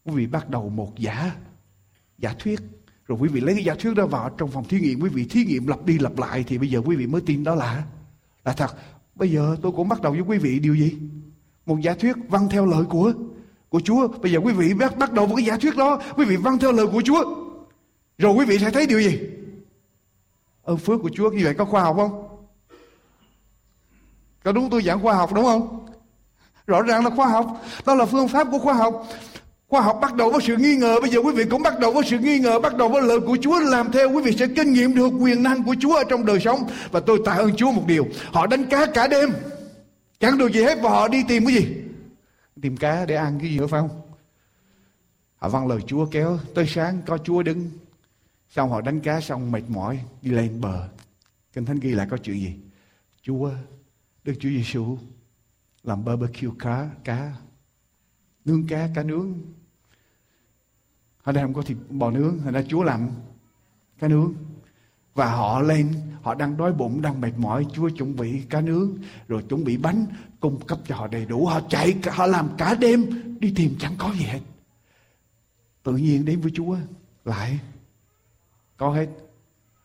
Quý vị bắt đầu một giả giả thuyết. Rồi quý vị lấy cái giả thuyết đó vào trong phòng thí nghiệm. Quý vị thí nghiệm lặp đi lặp lại thì bây giờ quý vị mới tin đó là là thật. Bây giờ tôi cũng bắt đầu với quý vị điều gì? Một giả thuyết vâng theo lời của của Chúa. Bây giờ quý vị bắt bắt đầu với cái giả thuyết đó. Quý vị vâng theo lời của Chúa. Rồi quý vị sẽ thấy điều gì? Ơn phước của Chúa. Như vậy có khoa học không? Có đúng tôi giảng khoa học đúng không? Rõ ràng là khoa học. Đó là phương pháp của khoa học. Khoa học bắt đầu với sự nghi ngờ. Bây giờ quý vị cũng bắt đầu với sự nghi ngờ, Bắt đầu với lời của Chúa làm theo. Quý vị sẽ kinh nghiệm được quyền năng của Chúa ở trong đời sống. Và tôi tạ ơn Chúa một điều. Họ đánh cá cả đêm. Chẳng được gì hết và họ đi tìm cái gì? Tìm cá để ăn cái gì nữa phải không? Họ vâng lời Chúa kéo Tới sáng, có Chúa đứng. Xong họ đánh cá xong mệt mỏi, Đi lên bờ. Kinh Thánh ghi lại có chuyện gì? Chúa, Đức Chúa Giêsu làm barbecue cá cá, nướng cá cá nướng ở đây không có thịt bò nướng, thành ra Chúa làm cá nướng. Và họ lên, họ đang đói bụng, đang mệt mỏi, Chúa chuẩn bị cá nướng, rồi chuẩn bị bánh cung cấp cho họ đầy đủ. Họ chạy, họ làm cả đêm, đi tìm chẳng có gì hết. Tự nhiên đến với Chúa, lại có hết.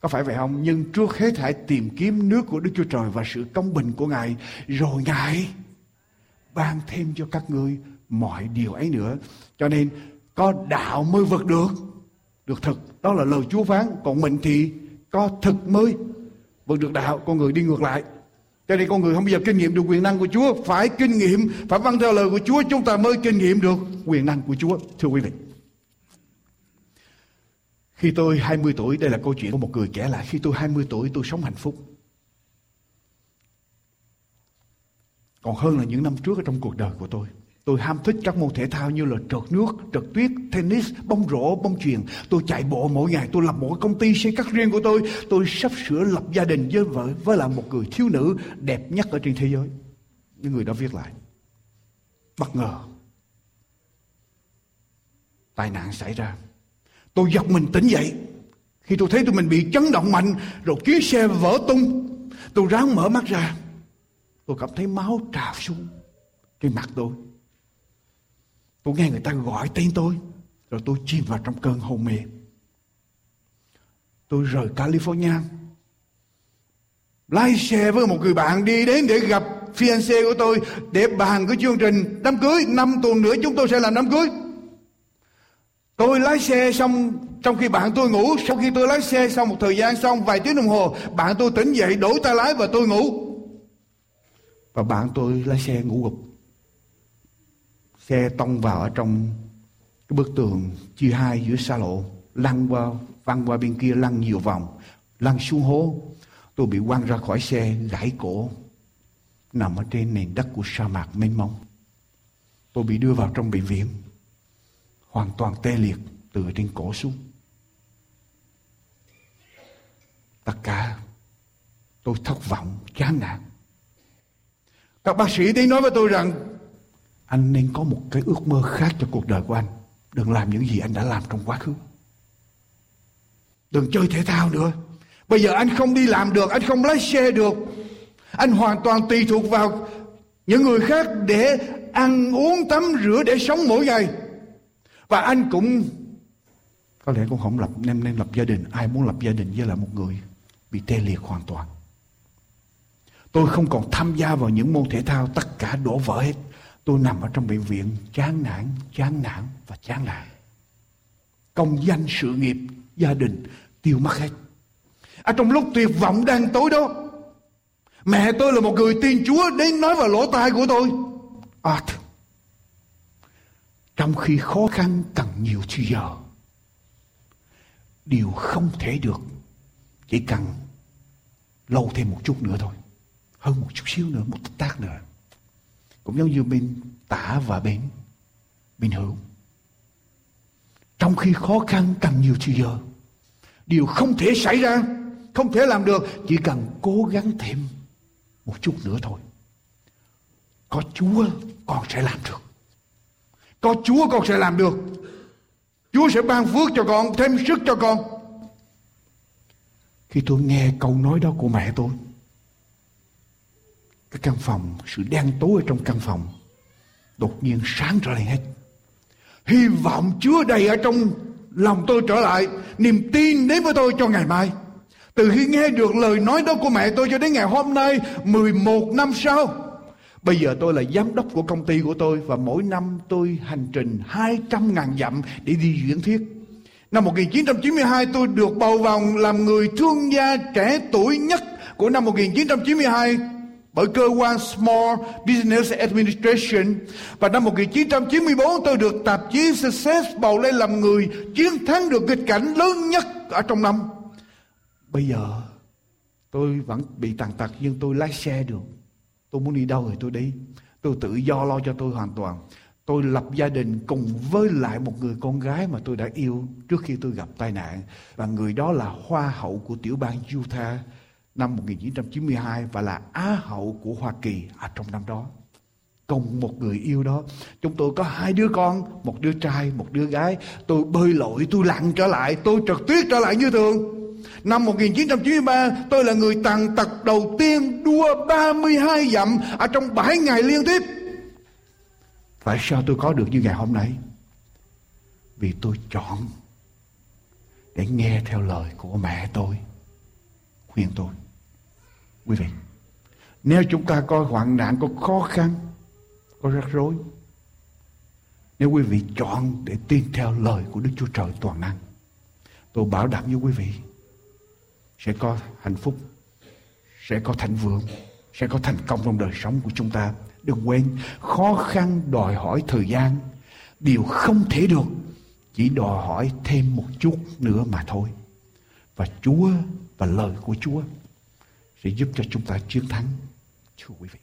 Có phải vậy không? Nhưng trước hết hãy tìm kiếm nước của Đức Chúa Trời và sự công bình của Ngài, rồi Ngài ban thêm cho các ngươi mọi điều ấy nữa. Cho nên có đạo mới vượt được. Được thực đó là lời Chúa phán. Còn mình thì có thực mới vượt được đạo. Con người đi ngược lại. Cho nên con người không bao giờ kinh nghiệm được quyền năng của Chúa. Phải kinh nghiệm, phải vâng theo lời của Chúa, chúng ta mới kinh nghiệm được quyền năng của Chúa. Thưa quý vị, khi tôi 20 tuổi, đây là câu chuyện của một người kể lại. Khi tôi 20 tuổi, tôi sống hạnh phúc. Còn hơn là những năm trước ở trong cuộc đời của tôi Tôi ham thích các môn thể thao như là trượt nước, trượt tuyết, tennis, bóng rổ, bóng chuyền. Tôi chạy bộ mỗi ngày, tôi lập một công ty xây cắt riêng của tôi. Tôi sắp sửa lập gia đình với vợ, với là một người thiếu nữ đẹp nhất ở trên thế giới. Những người đó viết lại. Bất ngờ. Tai nạn xảy ra. Tôi giật mình tỉnh dậy. Khi tôi thấy tụi mình bị chấn động mạnh, rồi chiếc xe vỡ tung. Tôi ráng mở mắt ra. Tôi cảm thấy máu trào xuống trên mặt tôi. Tôi nghe người ta gọi tên tôi. Rồi tôi chìm vào trong cơn hôn mê. Tôi rời California. Lái xe với một người bạn đi đến để gặp fiancé của tôi. Để bàn cái chương trình đám cưới. Năm tuần nữa chúng tôi sẽ làm đám cưới. Tôi lái xe xong, trong khi bạn tôi ngủ. Sau khi tôi lái xe xong một thời gian xong, vài tiếng đồng hồ. Bạn tôi tỉnh dậy, đổi tay lái và tôi ngủ. Và bạn tôi lái xe ngủ gục xe tông vào ở trong cái bức tường chia hai giữa xa lộ, lăn qua, văng qua bên kia, lăn nhiều vòng, lăn xuống hố. Tôi bị quăng ra khỏi xe, gãy cổ, nằm ở trên nền đất của sa mạc mênh mông. Tôi bị đưa vào trong bệnh viện, hoàn toàn tê liệt, từ trên cổ xuống. Tất cả, tôi thất vọng, chán nản. Các bác sĩ đến nói với tôi rằng anh nên có một cái ước mơ khác cho cuộc đời của anh. Đừng làm những gì anh đã làm trong quá khứ. Đừng chơi thể thao nữa. Bây giờ anh không đi làm được, anh không lái xe được. Anh hoàn toàn tùy thuộc vào những người khác để ăn uống, tắm, rửa, để sống mỗi ngày. Và anh cũng, có lẽ cũng không lập, nên nên lập gia đình. Ai muốn lập gia đình với lại một người bị tê liệt hoàn toàn? Tôi không còn tham gia vào những môn thể thao, tất cả đổ vỡ hết. Tôi nằm ở trong bệnh viện chán nản, chán nản và chán nản. Công danh sự nghiệp gia đình tiêu mất hết. Ở trong lúc tuyệt vọng đang tối đó mẹ tôi là một người tin chúa đến nói vào lỗ tai của tôi. À, trong khi khó khăn cần nhiều thì giờ điều không thể được chỉ cần lâu thêm một chút nữa thôi. Hơn một chút xíu nữa một tích tác nữa cũng giống như bên tả và bên bên hữu. Trong khi khó khăn cần nhiều thời giờ, điều không thể xảy ra, không thể làm được, chỉ cần cố gắng thêm một chút nữa thôi. Có chúa, con sẽ làm được. Có chúa, con sẽ làm được. Chúa sẽ ban phước cho con, thêm sức cho con. Khi tôi nghe câu nói đó của mẹ tôi cái căn phòng, sự đen tối ở trong căn phòng, đột nhiên sáng trở lại hết. Hy vọng chứa đầy ở trong lòng tôi trở lại, niềm tin đến với tôi cho ngày mai. Từ khi nghe được lời nói đó của mẹ tôi cho đến ngày hôm nay 11 năm sau, Bây giờ tôi là giám đốc của công ty của tôi và mỗi năm tôi hành trình 200 ngàn dặm để đi diễn thuyết. Năm 1992 tôi được bầu vào làm người thương gia trẻ tuổi nhất của năm 1992 bởi cơ quan Small Business Administration và năm 1994 tôi được tạp chí Success bầu lên làm người chiến thắng được nghịch cảnh lớn nhất ở trong năm. Bây giờ, tôi vẫn bị tàn tật, nhưng tôi lái xe được. Tôi muốn đi đâu thì tôi đi. Tôi tự do lo cho tôi hoàn toàn. Tôi lập gia đình cùng với lại một người con gái mà tôi đã yêu trước khi tôi gặp tai nạn. Và người đó là hoa hậu của tiểu bang Utah năm 1992 và là Á hậu của Hoa Kỳ ở trong năm đó. Cùng một người yêu đó, chúng tôi có hai đứa con, một đứa trai, một đứa gái. Tôi bơi lội, tôi lặn trở lại, tôi trật tuyết trở lại như thường. Năm 1993, tôi là người tàn tật đầu tiên đua 32 dặm ở trong 7 ngày liên tiếp. Tại sao tôi có được như ngày hôm nay? Vì tôi chọn để nghe theo lời của mẹ tôi khuyên tôi quý vị, nếu chúng ta có hoạn nạn, có khó khăn, có rắc rối, nếu quý vị chọn để tin theo lời của Đức Chúa Trời toàn năng, tôi bảo đảm với quý vị, sẽ có hạnh phúc, sẽ có thành vượng, sẽ có thành công trong đời sống của chúng ta. Đừng quên, khó khăn đòi hỏi thời gian. Điều không thể được, chỉ đòi hỏi thêm một chút nữa mà thôi. Và Chúa và lời của Chúa sẽ giúp cho chúng ta chiến thắng. Thưa quý vị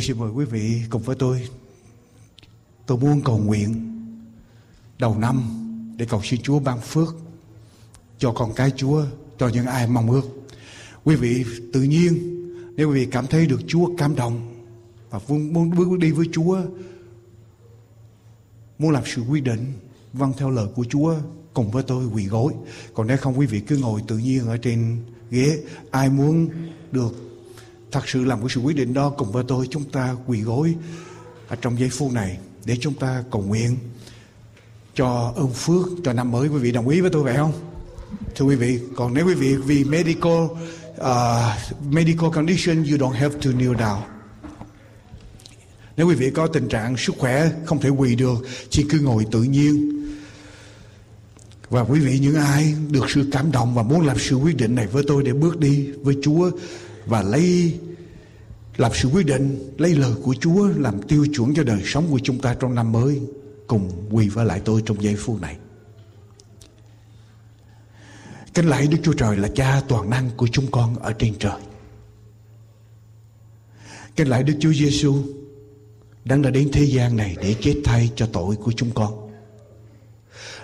Tôi xin mời quý vị cùng với tôi. Tôi muốn cầu nguyện đầu năm để cầu xin Chúa ban phước cho con cái Chúa, cho những ai mong ước. Quý vị tự nhiên nếu quý vị cảm thấy được Chúa cảm động và muốn bước đi với Chúa, muốn làm sự quyết định vâng theo lời của Chúa cùng với tôi quỳ gối. Còn nếu không quý vị cứ ngồi tự nhiên ở trên ghế. Ai muốn được thật sự làm cái sự quyết định đó cùng với tôi chúng ta quỳ gối ở trong giây phút này để chúng ta cầu nguyện cho ơn phước cho năm mới. Quý vị đồng ý với tôi vậy không? Thưa quý vị còn nếu quý vị vì medical uh, medical condition you don't have to kneel down. Nếu quý vị có tình trạng sức khỏe không thể quỳ được chỉ cứ ngồi tự nhiên. Và quý vị những ai được sự cảm động và muốn làm sự quyết định này với tôi để bước đi với Chúa và lấy làm sự quyết định, lấy lời của Chúa làm tiêu chuẩn cho đời sống của chúng ta trong năm mới, cùng quỳ với lại tôi trong giây phút này. Kính lạy Đức Chúa Trời là cha toàn năng của chúng con ở trên trời. Kính lạy Đức Chúa Giêsu đang đã đến thế gian này để chết thay cho tội của chúng con.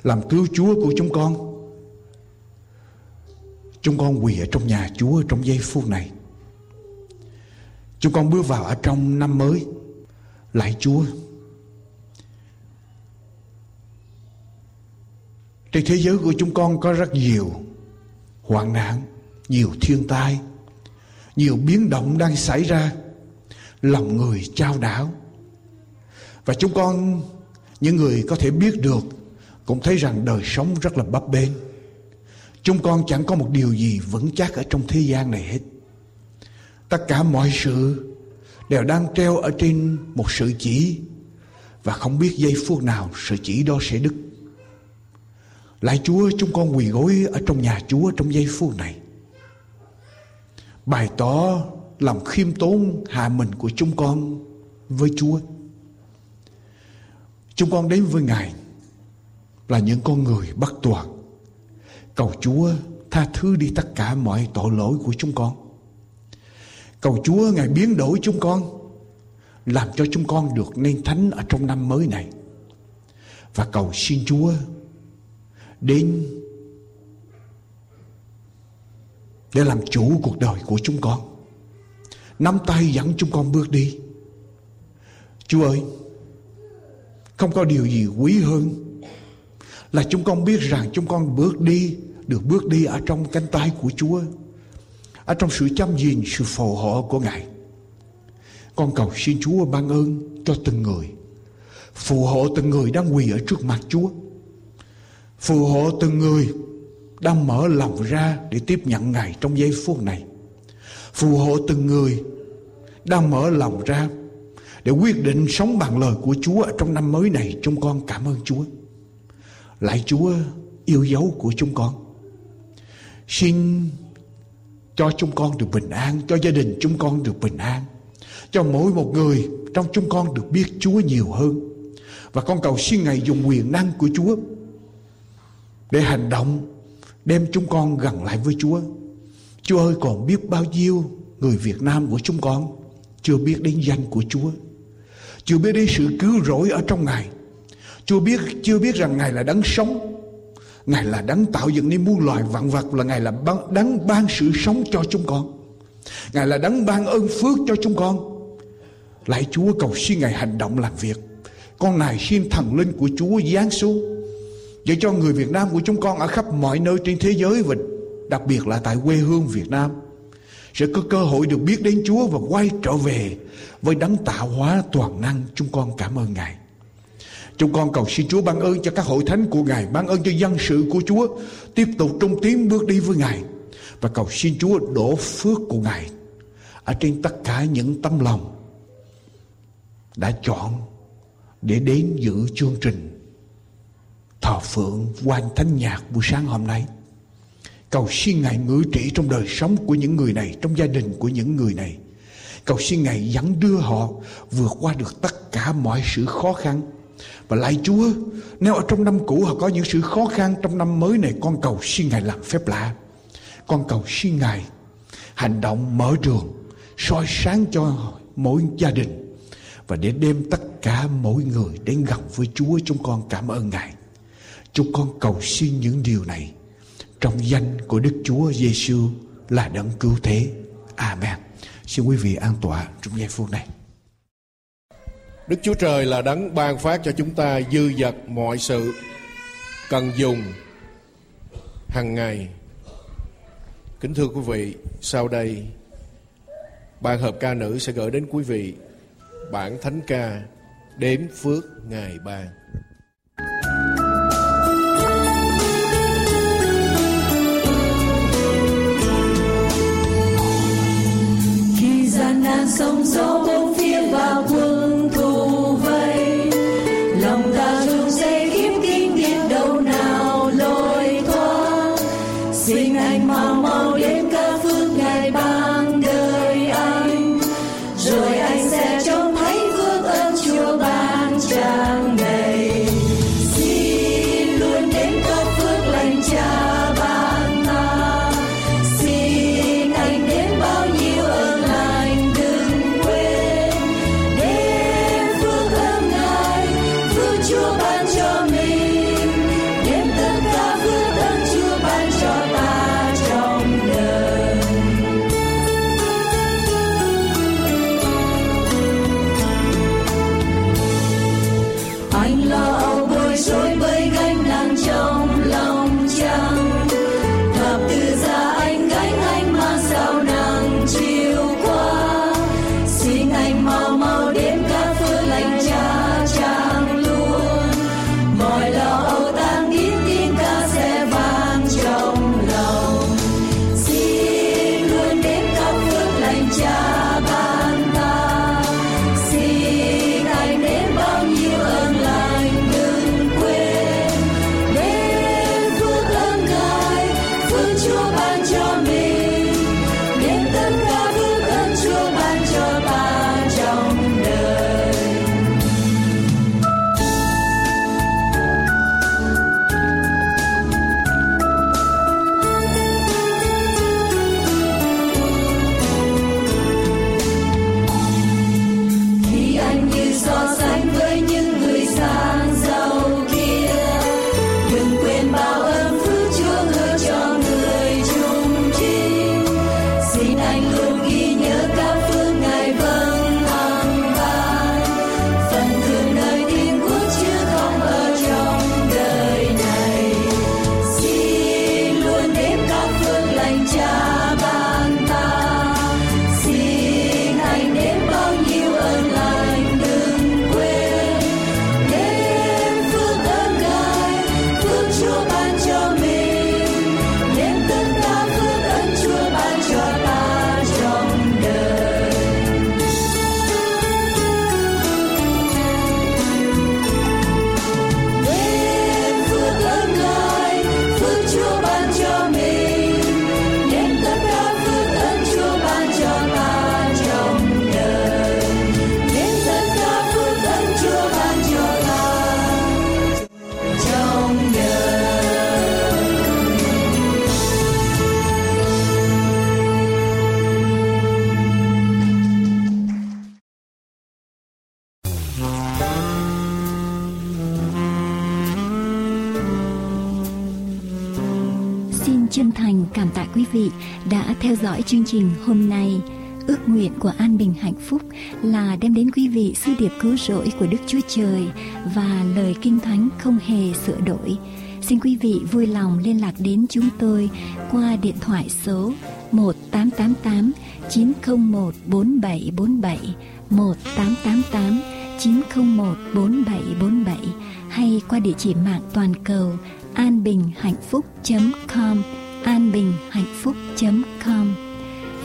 Làm cứu Chúa của chúng con. Chúng con quỳ ở trong nhà Chúa trong giây phút này. Chúng con bước vào ở trong năm mới. Lạy Chúa Trên thế giới của chúng con có rất nhiều hoạn nạn, nhiều thiên tai, nhiều biến động đang xảy ra. Lòng người trao đảo. Và chúng con, những người có thể biết được, cũng thấy rằng đời sống rất là bấp bênh. Chúng con chẳng có một điều gì vững chắc ở trong thế gian này hết. Tất cả mọi sự đều đang treo ở trên một sự chỉ, và không biết giây phút nào sự chỉ đó sẽ đứt. Lại Chúa chúng con quỳ gối ở trong nhà Chúa trong giây phút này. Bày tỏ lòng khiêm tốn hạ mình của chúng con với Chúa. Chúng con đến với Ngài là những con người bất toàn. Cầu Chúa tha thứ đi tất cả mọi tội lỗi của chúng con. Cầu Chúa Ngài biến đổi chúng con làm cho chúng con được nên thánh ở trong năm mới này. Và cầu xin Chúa đến để làm chủ cuộc đời của chúng con. Nắm tay dẫn chúng con bước đi. Chúa ơi, không có điều gì quý hơn là chúng con biết rằng chúng con bước đi được bước đi ở trong cánh tay của Chúa ở trong sự chăm gìn sự phù hộ của Ngài. Con cầu xin Chúa ban ơn cho từng người. Phù hộ từng người đang quỳ ở trước mặt Chúa. Phù hộ từng người đang mở lòng ra để tiếp nhận Ngài trong giây phút này. Phù hộ từng người đang mở lòng ra để quyết định sống bằng lời của Chúa ở trong năm mới này. Chúng con cảm ơn Chúa. Lại Chúa, yêu dấu của chúng con. Xin cho chúng con được bình an, cho gia đình chúng con được bình an, cho mỗi một người trong chúng con được biết Chúa nhiều hơn và con cầu xin Ngài dùng quyền năng của Chúa để hành động, đem chúng con gần lại với Chúa. Chúa ơi, còn biết bao nhiêu người Việt Nam của chúng con chưa biết đến danh của Chúa. Chưa biết đến sự cứu rỗi ở trong Ngài. Chưa biết chưa biết rằng Ngài là đấng sống. Ngài là đấng tạo dựng nên muôn loài vạn vật, là Ngài là đấng ban sự sống cho chúng con. Ngài là đấng ban ơn phước cho chúng con. Lạy Chúa, cầu xin Ngài hành động làm việc. Con này xin thần linh của Chúa giáng xuống, để cho người Việt Nam của chúng con ở khắp mọi nơi trên thế giới và đặc biệt là tại quê hương Việt Nam, sẽ có cơ hội được biết đến Chúa và quay trở về với đấng tạo hóa toàn năng. Chúng con cảm ơn Ngài. Chúng con cầu xin Chúa ban ơn cho các hội thánh của Ngài, ban ơn cho dân sự của Chúa, tiếp tục trung tiến bước đi với Ngài và cầu xin Chúa đổ phước của Ngài ở trên tất cả những tâm lòng đã chọn để đến dự chương trình thờ phượng quan thánh nhạc buổi sáng hôm nay. Cầu xin Ngài ngự trị trong đời sống của những người này, trong gia đình của những người này. Cầu xin Ngài dẫn đưa họ vượt qua được tất cả mọi sự khó khăn. Và lại Chúa, nếu ở trong năm cũ họ có những sự khó khăn trong năm mới này, con cầu xin Ngài làm phép lạ. Con cầu xin Ngài hành động mở đường, soi sáng cho mỗi gia đình và để đem tất cả mỗi người đến gần với Chúa chúng con cảm ơn Ngài. Chúng con cầu xin những điều này trong danh của Đức Chúa Giêsu là đấng cứu thế. Amen. Xin quý vị an tọa trong giây phút này. Đức Chúa Trời là đấng ban phát cho chúng ta dư dật mọi sự cần dùng hàng ngày. Kính thưa quý vị, sau đây ban hợp ca nữ sẽ gửi đến quý vị bản thánh ca đếm phước ngài ban. khi gian nan sóng gió bốn phía bao quân trình hôm nay. Ước nguyện của An Bình Hạnh Phúc là đem đến quý vị sư điệp cứu rỗi của Đức Chúa Trời và lời kinh thánh không hề sửa đổi. Xin quý vị vui lòng liên lạc đến chúng tôi qua điện thoại số 1888 901 4747 1888 901 4747 hay qua địa chỉ mạng toàn cầu an bình hạnh phúc .com, an bình hạnh phúc .com